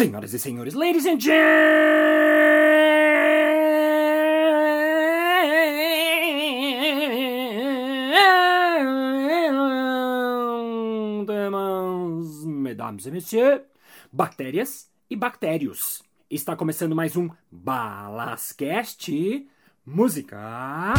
Senhoras e senhores, ladies and gentlemen, mesdames et messieurs, bactérias e bactérios. Está começando mais um Balascast Música.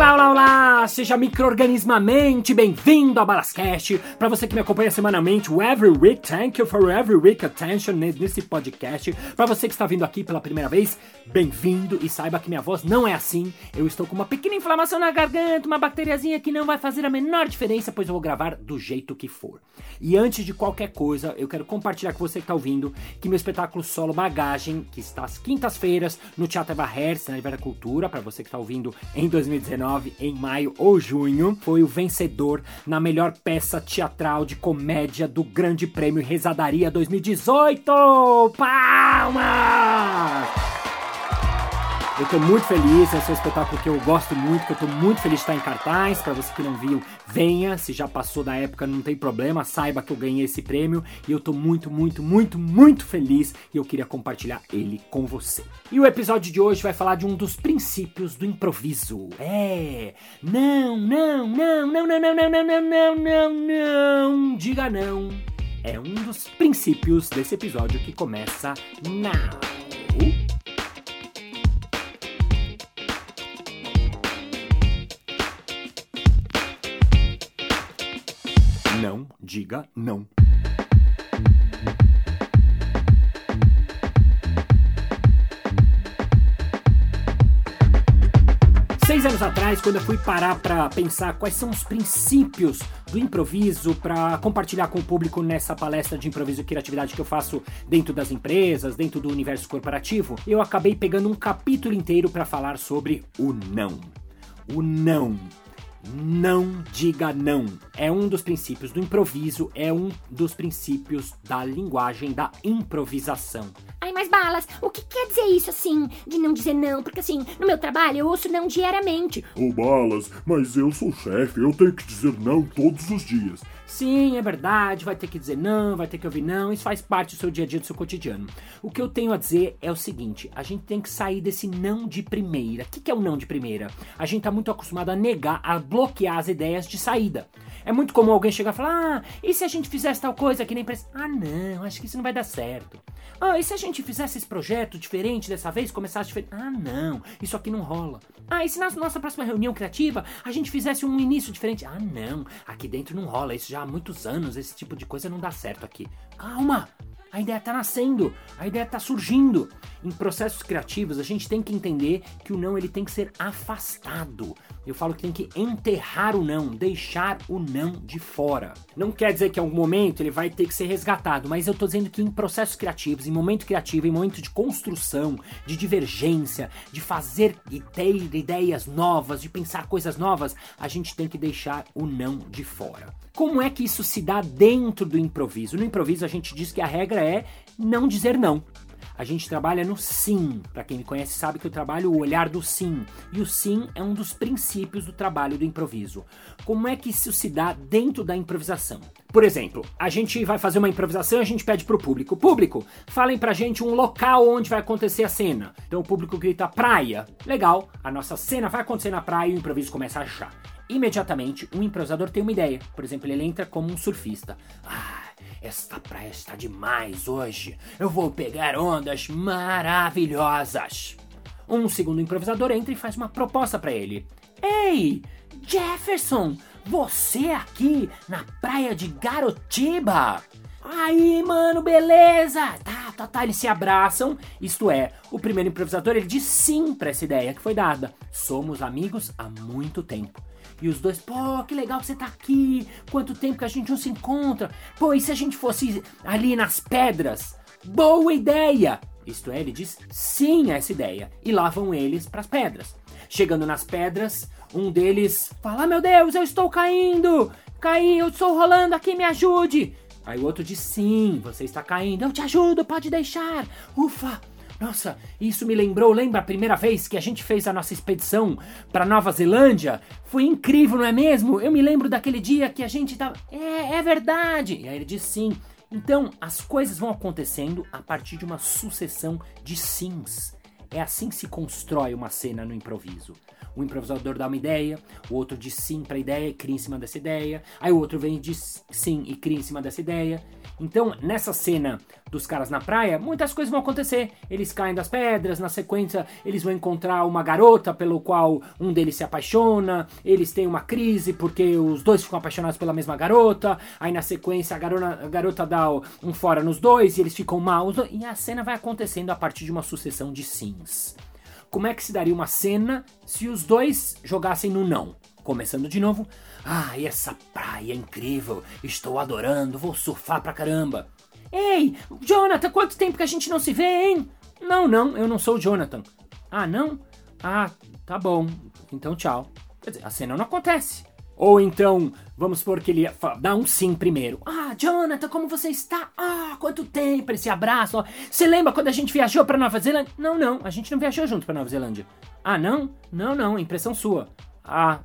Bao? Olá! Seja microorganismamente bem-vindo ao Balascast. Para você que me acompanha semanalmente, Every Week, thank you for every week attention nesse podcast. Para você que está vindo aqui pela primeira vez, bem-vindo e saiba que minha voz não é assim. Eu estou com uma pequena inflamação na garganta, uma bacteriazinha que não vai fazer a menor diferença, pois eu vou gravar do jeito que for. E antes de qualquer coisa, eu quero compartilhar com você que está ouvindo que meu espetáculo solo Bagagem, que está às quintas-feiras no Teatro Eva Hertz, na Libera Cultura, para você que está ouvindo em 2019 em maio ou junho, foi o vencedor na melhor peça teatral de comédia do Grande Prêmio Rezadaria 2018. Palmas! Eu tô muito feliz, esse é um espetáculo que eu gosto muito, que eu tô muito feliz de estar em cartaz. Para você que não viu, venha. Se já passou da época, não tem problema, saiba que eu ganhei esse prêmio e eu tô muito, muito, muito, muito feliz e eu queria compartilhar ele com você. E o episódio de hoje vai falar de um dos princípios do improviso. É, não, não, não, não, não, não, não, não, não, não, não, não, diga não. É um dos princípios desse episódio que começa now. Diga não. Seis anos atrás, quando eu fui parar para pensar quais são os princípios do improviso para compartilhar com o público nessa palestra de improviso e criatividade que eu faço dentro das empresas, dentro do universo corporativo, eu acabei pegando um capítulo inteiro para falar sobre o não. O não não diga não. É um dos princípios do improviso, é um dos princípios da linguagem da improvisação. Ai, mas balas, o que quer dizer isso assim, de não dizer não? Porque assim, no meu trabalho eu ouço não diariamente. Ô oh, balas, mas eu sou chefe, eu tenho que dizer não todos os dias. Sim, é verdade, vai ter que dizer não, vai ter que ouvir não, isso faz parte do seu dia a dia, do seu cotidiano. O que eu tenho a dizer é o seguinte: a gente tem que sair desse não de primeira. O que, é o não de primeira? A gente tá muito acostumado a negar, a bloquear as ideias de saída. É muito comum alguém chegar e falar: ah, e se a gente fizesse tal coisa que nem parece. Ah, não, acho que isso não vai dar certo. Ah, e se a gente fizesse esse projeto diferente dessa vez, começasse diferente? Ah, não, isso aqui não rola. Ah, e se na nossa próxima reunião criativa a gente fizesse um início diferente? Ah, não, aqui dentro não rola, isso já há muitos anos, esse tipo de coisa não dá certo aqui. Calma! A ideia está nascendo, a ideia está surgindo. Em processos criativos, a gente tem que entender que o não ele tem que ser afastado. Eu falo que tem que enterrar o não, deixar o não de fora. Não quer dizer que em algum momento ele vai ter que ser resgatado, mas eu estou dizendo que em processos criativos, em momento criativo, em momento de construção, de divergência, de fazer e ter ideias novas, de pensar coisas novas, a gente tem que deixar o não de fora. Como é que isso se dá dentro do improviso? No improviso a gente diz que a regra é não dizer não. A gente trabalha no sim. Para quem me conhece sabe que eu trabalho o olhar do sim. E o sim é um dos princípios do trabalho do improviso. Como é que isso se dá dentro da improvisação? Por exemplo, a gente vai fazer uma improvisação e a gente pede pro público: Público, falem pra gente um local onde vai acontecer a cena. Então o público grita praia. Legal, a nossa cena vai acontecer na praia e o improviso começa a achar imediatamente um improvisador tem uma ideia. Por exemplo, ele entra como um surfista. Ah, esta praia está demais hoje. Eu vou pegar ondas maravilhosas. Um segundo improvisador entra e faz uma proposta para ele. Ei, Jefferson, você aqui na praia de Garotiba? Aí, mano, beleza? Tá, tá, tá. Eles se abraçam. Isto é, o primeiro improvisador ele diz sim para essa ideia que foi dada. Somos amigos há muito tempo. E os dois, pô, que legal que você tá aqui. Quanto tempo que a gente não se encontra. Pô, e se a gente fosse ali nas pedras? Boa ideia! Isto é, ele diz sim a essa ideia. E lá vão eles para as pedras. Chegando nas pedras, um deles fala: Meu Deus, eu estou caindo! Caí, eu estou rolando aqui, me ajude! Aí o outro diz: Sim, você está caindo, eu te ajudo, pode deixar! Ufa! Nossa, isso me lembrou, lembra a primeira vez que a gente fez a nossa expedição para Nova Zelândia? Foi incrível, não é mesmo? Eu me lembro daquele dia que a gente tava. É, é verdade. E aí ele disse sim. Então, as coisas vão acontecendo a partir de uma sucessão de sims. É assim que se constrói uma cena no improviso. O improvisador dá uma ideia, o outro diz sim para a ideia e cria em cima dessa ideia. Aí o outro vem e diz sim e cria em cima dessa ideia. Então, nessa cena dos caras na praia, muitas coisas vão acontecer. Eles caem das pedras, na sequência eles vão encontrar uma garota pelo qual um deles se apaixona, eles têm uma crise porque os dois ficam apaixonados pela mesma garota, aí na sequência a garota, a garota dá um fora nos dois e eles ficam mal, e a cena vai acontecendo a partir de uma sucessão de sims. Como é que se daria uma cena se os dois jogassem no não? Começando de novo. Ah, e essa praia é incrível. Estou adorando. Vou surfar pra caramba. Ei, Jonathan, quanto tempo que a gente não se vê, hein? Não, não, eu não sou o Jonathan. Ah, não? Ah, tá bom. Então tchau. Quer dizer, a cena não acontece. Ou então, vamos supor que ele dá um sim primeiro. Ah, Jonathan, como você está? Ah, quanto tempo esse abraço. Você lembra quando a gente viajou para Nova Zelândia? Não, não, a gente não viajou junto para Nova Zelândia. Ah, não? Não, não, impressão sua. Ah,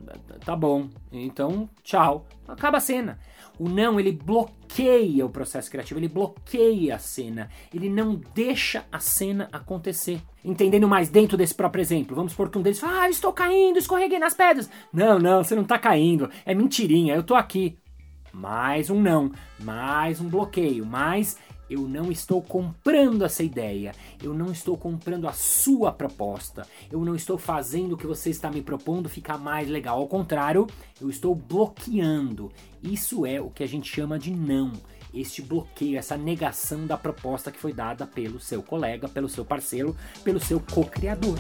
tá bom. Então, tchau. Acaba a cena. O não, ele bloqueia o processo criativo, ele bloqueia a cena, ele não deixa a cena acontecer. Entendendo mais dentro desse próprio exemplo, vamos supor que um deles fala: Ah, eu estou caindo, escorreguei nas pedras. Não, não, você não está caindo, é mentirinha, eu estou aqui. Mais um não, mais um bloqueio, mais eu não estou comprando essa ideia, eu não estou comprando a sua proposta, eu não estou fazendo o que você está me propondo ficar mais legal. Ao contrário, eu estou bloqueando. Isso é o que a gente chama de não. Este bloqueio, essa negação da proposta que foi dada pelo seu colega, pelo seu parceiro, pelo seu co-criador.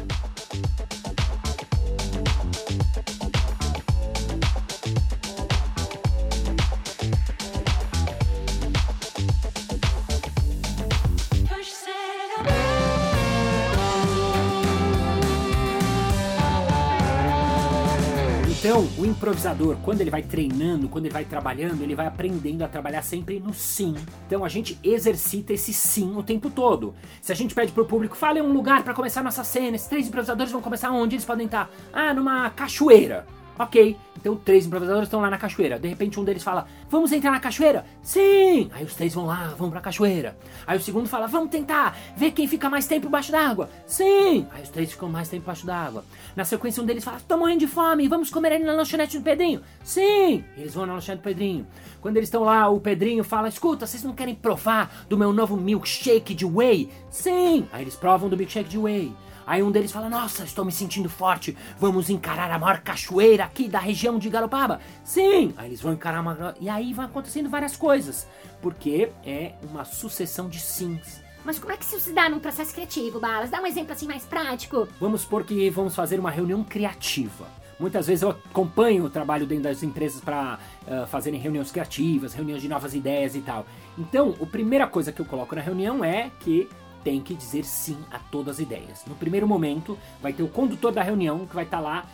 Então, o improvisador, quando ele vai treinando, quando ele vai trabalhando, ele vai aprendendo a trabalhar sempre no sim. Então, a gente exercita esse sim o tempo todo. Se a gente pede pro público, fale um lugar para começar nossa cena, esses três improvisadores vão começar onde? Eles podem estar, ah, numa cachoeira. Ok, então três improvisadores estão lá na cachoeira. De repente um deles fala: Vamos entrar na cachoeira? Sim! Aí os três vão lá, vão pra cachoeira. Aí o segundo fala: Vamos tentar ver quem fica mais tempo embaixo d'água. Sim! Aí os três ficam mais tempo embaixo d'água. Na sequência um deles fala: Tô morrendo de fome, vamos comer ali na lanchonete do Pedrinho. Sim! Eles vão na lanchonete do Pedrinho. Quando eles estão lá, o Pedrinho fala: Escuta, vocês não querem provar do meu novo milkshake de whey? Sim! Aí eles provam do milkshake de whey. Aí um deles fala: Nossa, estou me sentindo forte. Vamos encarar a maior cachoeira aqui da região de Garopaba. Sim! Aí eles vão encarar uma. E aí vai acontecendo várias coisas. Porque é uma sucessão de sims. Mas como é que isso se dá num processo criativo, Balas? Dá um exemplo assim mais prático. Vamos supor que vamos fazer uma reunião criativa. Muitas vezes eu acompanho o trabalho dentro das empresas para uh, fazerem reuniões criativas, reuniões de novas ideias e tal. Então, a primeira coisa que eu coloco na reunião é que tem que dizer sim a todas as ideias. No primeiro momento, vai ter o condutor da reunião que vai estar tá lá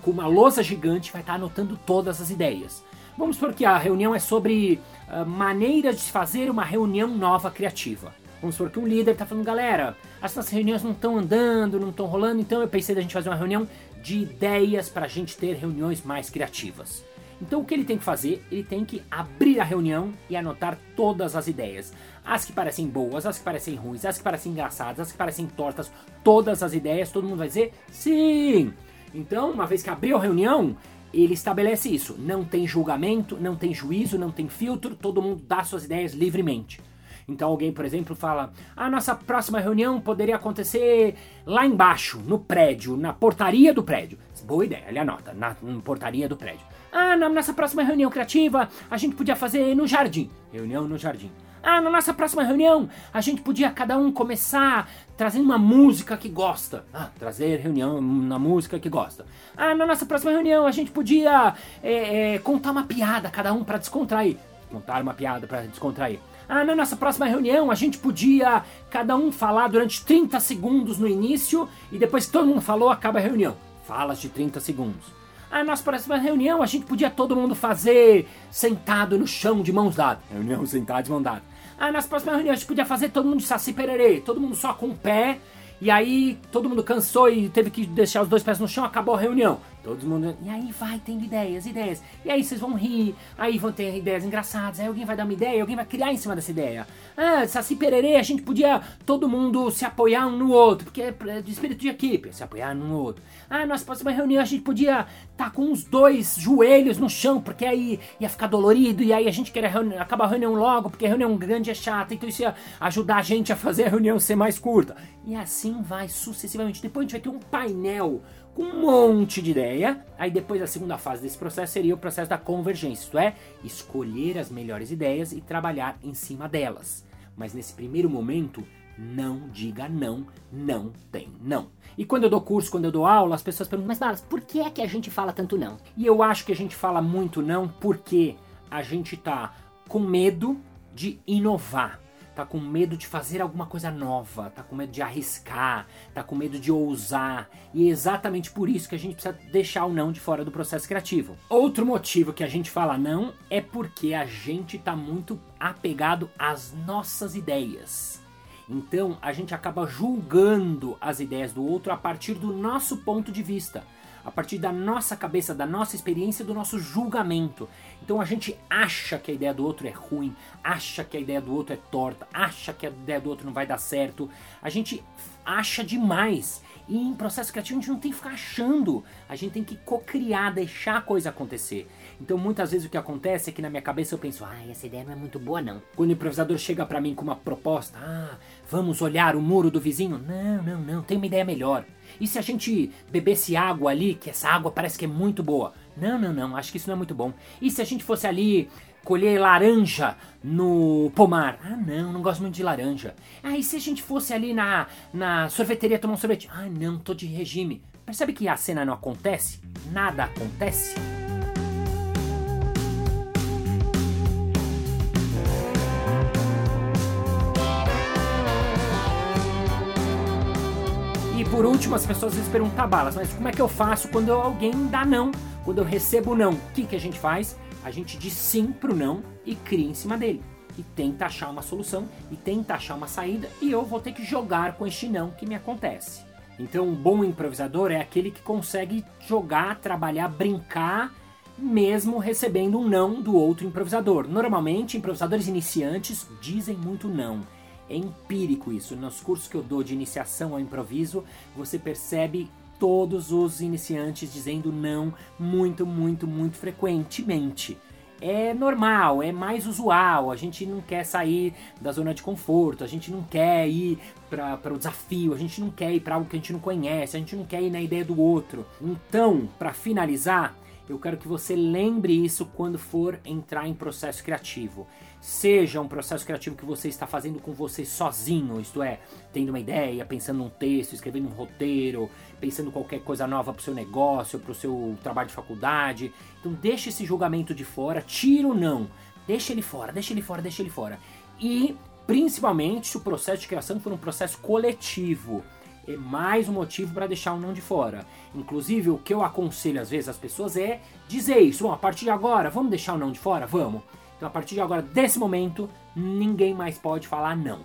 com uma lousa gigante, vai estar tá anotando todas as ideias. Vamos supor que a reunião é sobre uh, maneiras de fazer uma reunião nova criativa. Vamos supor que um líder está falando, galera, as nossas reuniões não estão andando, não estão rolando, então eu pensei da gente fazer uma reunião de ideias para a gente ter reuniões mais criativas. Então o que ele tem que fazer? Ele tem que abrir a reunião e anotar todas as ideias. As que parecem boas, as que parecem ruins, as que parecem engraçadas, as que parecem tortas, todas as ideias, todo mundo vai dizer sim. Então, uma vez que abriu a reunião, ele estabelece isso. Não tem julgamento, não tem juízo, não tem filtro, todo mundo dá suas ideias livremente. Então alguém, por exemplo, fala: a nossa próxima reunião poderia acontecer lá embaixo, no prédio, na portaria do prédio. Boa ideia, ele anota, na, na portaria do prédio. Ah, na nossa próxima reunião criativa, a gente podia fazer no jardim. Reunião no jardim. Ah, na nossa próxima reunião, a gente podia cada um começar trazendo uma música que gosta. Ah, trazer reunião na música que gosta. Ah, na nossa próxima reunião, a gente podia é, é, contar uma piada, cada um para descontrair. Contar uma piada para descontrair. Ah, na nossa próxima reunião, a gente podia cada um falar durante 30 segundos no início e depois que todo mundo falou, acaba a reunião. Falas de 30 segundos. A nossa próxima reunião a gente podia todo mundo fazer sentado no chão de mãos dadas. Reunião sentado de mãos dadas. A nossa próxima reunião a gente podia fazer todo mundo de saci pererê, todo mundo só com o pé E aí todo mundo cansou e teve que deixar os dois pés no chão, acabou a reunião. Todo mundo. E aí vai tendo ideias, ideias. E aí vocês vão rir, aí vão ter ideias engraçadas, aí alguém vai dar uma ideia, alguém vai criar em cima dessa ideia. Ah, Saci Pererê, a gente podia todo mundo se apoiar um no outro, porque é de espírito de equipe, se apoiar um no outro. Ah, nós próxima reunião a gente podia estar tá com os dois joelhos no chão, porque aí ia ficar dolorido, e aí a gente quer acabar a reunião logo, porque a reunião grande é chata, então isso ia ajudar a gente a fazer a reunião ser mais curta. E assim vai sucessivamente. Depois a gente vai ter um painel com um monte de ideia. Aí depois a segunda fase desse processo seria o processo da convergência, isto é, escolher as melhores ideias e trabalhar em cima delas. Mas nesse primeiro momento, não diga não, não tem não. E quando eu dou curso, quando eu dou aula, as pessoas perguntam, mas Balas, por que é que a gente fala tanto não? E eu acho que a gente fala muito não porque a gente tá com medo de inovar tá com medo de fazer alguma coisa nova, tá com medo de arriscar, tá com medo de ousar. E é exatamente por isso que a gente precisa deixar o não de fora do processo criativo. Outro motivo que a gente fala não é porque a gente tá muito apegado às nossas ideias. Então a gente acaba julgando as ideias do outro a partir do nosso ponto de vista a partir da nossa cabeça, da nossa experiência, do nosso julgamento. Então a gente acha que a ideia do outro é ruim, acha que a ideia do outro é torta, acha que a ideia do outro não vai dar certo. A gente acha demais. E em processo criativo a gente não tem que ficar achando. A gente tem que co-criar, deixar a coisa acontecer. Então muitas vezes o que acontece é que na minha cabeça eu penso, ah, essa ideia não é muito boa não. Quando o improvisador chega para mim com uma proposta, ah, vamos olhar o muro do vizinho. Não, não, não, tem uma ideia melhor. E se a gente bebesse água ali, que essa água parece que é muito boa? Não, não, não, acho que isso não é muito bom. E se a gente fosse ali colher laranja no pomar? Ah, não, não gosto muito de laranja. Ah, e se a gente fosse ali na, na sorveteria tomar um sorvete? Ah, não, tô de regime. Percebe que a cena não acontece? Nada acontece? Por último, as pessoas às vezes perguntam, tá, Balas, mas como é que eu faço quando alguém dá não? Quando eu recebo não, o que, que a gente faz? A gente diz sim pro não e cria em cima dele. E tenta achar uma solução, e tenta achar uma saída, e eu vou ter que jogar com este não que me acontece. Então, um bom improvisador é aquele que consegue jogar, trabalhar, brincar, mesmo recebendo um não do outro improvisador. Normalmente, improvisadores iniciantes dizem muito não é empírico isso. Nos cursos que eu dou de iniciação ao improviso, você percebe todos os iniciantes dizendo não muito, muito, muito frequentemente. É normal, é mais usual. A gente não quer sair da zona de conforto, a gente não quer ir para o desafio, a gente não quer ir para algo que a gente não conhece, a gente não quer ir na ideia do outro. Então, para finalizar, eu quero que você lembre isso quando for entrar em processo criativo. Seja um processo criativo que você está fazendo com você sozinho, isto é, tendo uma ideia, pensando num texto, escrevendo um roteiro, pensando qualquer coisa nova para o seu negócio, para o seu trabalho de faculdade. Então deixe esse julgamento de fora, tira o não, deixa ele fora, deixa ele fora, deixa ele fora. E principalmente se o processo de criação for um processo coletivo é mais um motivo para deixar o não de fora. Inclusive, o que eu aconselho às vezes às pessoas é dizer isso: Bom, a partir de agora, vamos deixar o não de fora? Vamos. Então, a partir de agora, desse momento, ninguém mais pode falar não.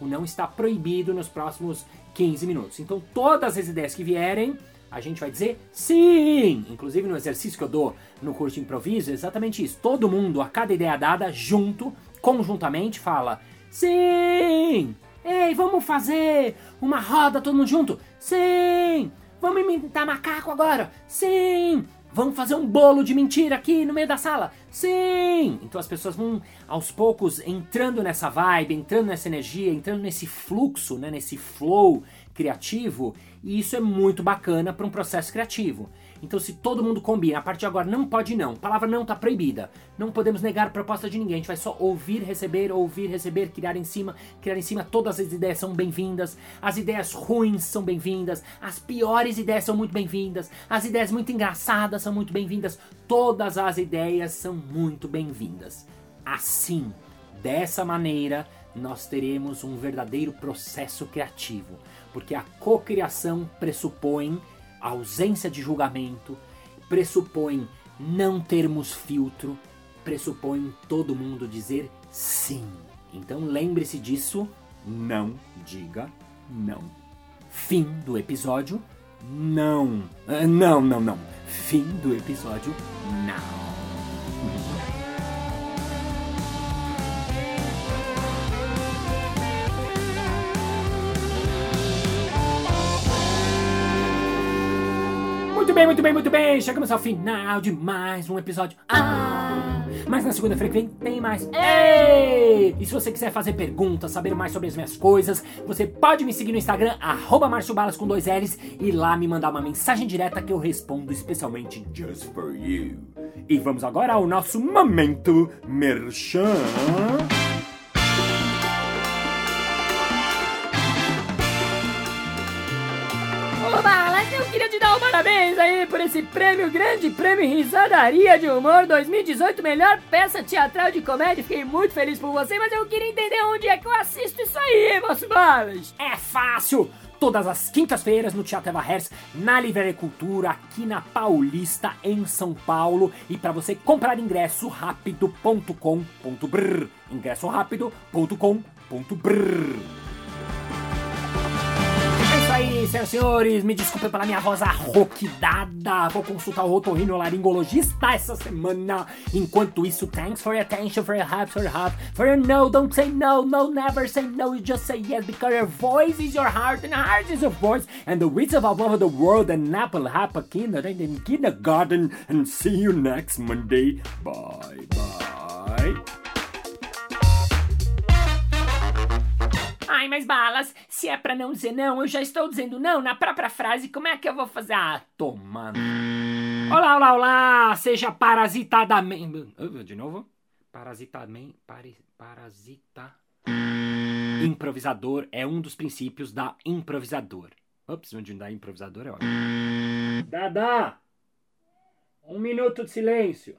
O não está proibido nos próximos 15 minutos. Então, todas as ideias que vierem, a gente vai dizer sim! Inclusive no exercício que eu dou no curso de improviso, é exatamente isso. Todo mundo, a cada ideia dada, junto, conjuntamente, fala sim! Ei, vamos fazer uma roda todo mundo junto? Sim! Vamos imitar macaco agora? Sim! Vamos fazer um bolo de mentira aqui no meio da sala? Sim! Então as pessoas vão aos poucos entrando nessa vibe, entrando nessa energia, entrando nesse fluxo, né, nesse flow criativo, e isso é muito bacana para um processo criativo. Então, se todo mundo combina, a partir de agora não pode não, a palavra não está proibida. Não podemos negar a proposta de ninguém. A gente vai só ouvir, receber, ouvir, receber, criar em cima, criar em cima. Todas as ideias são bem-vindas. As ideias ruins são bem-vindas. As piores ideias são muito bem-vindas. As ideias muito engraçadas são muito bem-vindas. Todas as ideias são muito bem-vindas. Assim, dessa maneira, nós teremos um verdadeiro processo criativo, porque a cocriação pressupõe a ausência de julgamento, pressupõe não termos filtro, pressupõe todo mundo dizer sim. Então lembre-se disso, não diga não. Fim do episódio? Não. Ah, Não, não, não. Fim do episódio? Não. Muito bem, muito bem, muito bem. Chegamos ao final de mais um episódio. Ah! Mas na segunda-feira que vem tem mais. Ei! E se você quiser fazer perguntas, saber mais sobre as minhas coisas, você pode me seguir no Instagram, arroba com dois L's, e lá me mandar uma mensagem direta que eu respondo especialmente just for you. E vamos agora ao nosso momento merchan. Esse prêmio, grande prêmio Risadaria de Humor 2018, melhor peça teatral de comédia. Fiquei muito feliz por você, mas eu queria entender onde é que eu assisto isso aí, moço Balas. É fácil! Todas as quintas-feiras no Teatro Eva Hers, na Livraria Cultura, aqui na Paulista, em São Paulo. E para você comprar ingresso rápido.com.br. Ingresso rápido.com.br. Senhoras e senhores. Me desculpem pela minha voz arroquidada. Vou consultar o otorrinolaringologista essa semana. Enquanto isso, thanks for your attention, for your help, for your help. For your no, don't say no, no, never say no. You just say yes because your voice is your heart and heart is your voice. And the wisdom of all over the world and apple hapa kinder in kindergarten. And see you next Monday. Bye, bye. Ai, mas Balas, se é pra não dizer não, eu já estou dizendo não na própria frase. Como é que eu vou fazer? Ah, Tomando. Olá, olá, olá! Seja parasitadamente. De novo? Parasitamente. Pare, parasita. Improvisador é um dos princípios da improvisador. Ops, onde da improvisador é ótimo. Dada! Um minuto de silêncio.